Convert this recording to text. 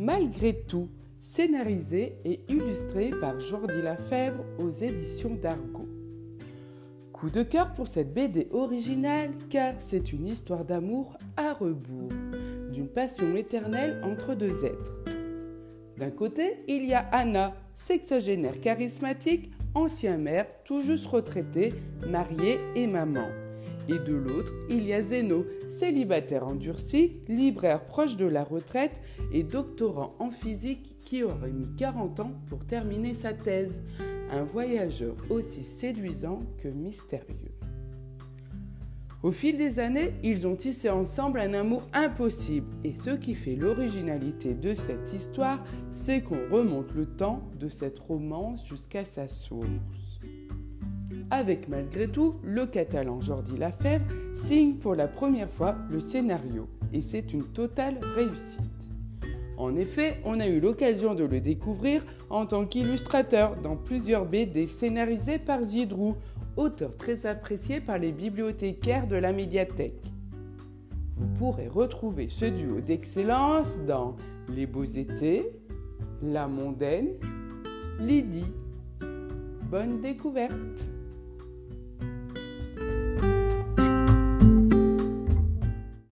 malgré tout, scénarisé et illustré par Jordi Lafèvre aux éditions d'Argo. Coup de cœur pour cette BD originale car c'est une histoire d'amour à rebours, d'une passion éternelle entre deux êtres. D'un côté, il y a Anna, sexagénaire charismatique, ancien maire, tout juste retraité, marié et maman. Et de l'autre, il y a Zeno, célibataire endurci, libraire proche de la retraite et doctorant en physique qui aurait mis 40 ans pour terminer sa thèse. Un voyageur aussi séduisant que mystérieux. Au fil des années, ils ont tissé ensemble un amour impossible et ce qui fait l'originalité de cette histoire, c'est qu'on remonte le temps de cette romance jusqu'à sa source avec malgré tout le catalan Jordi Lafèvre signe pour la première fois le scénario et c'est une totale réussite. En effet, on a eu l'occasion de le découvrir en tant qu'illustrateur dans plusieurs BD scénarisées par Zidrou, auteur très apprécié par les bibliothécaires de la médiathèque. Vous pourrez retrouver ce duo d'excellence dans Les Beaux Étés, La Mondaine, Lydie. Bonne découverte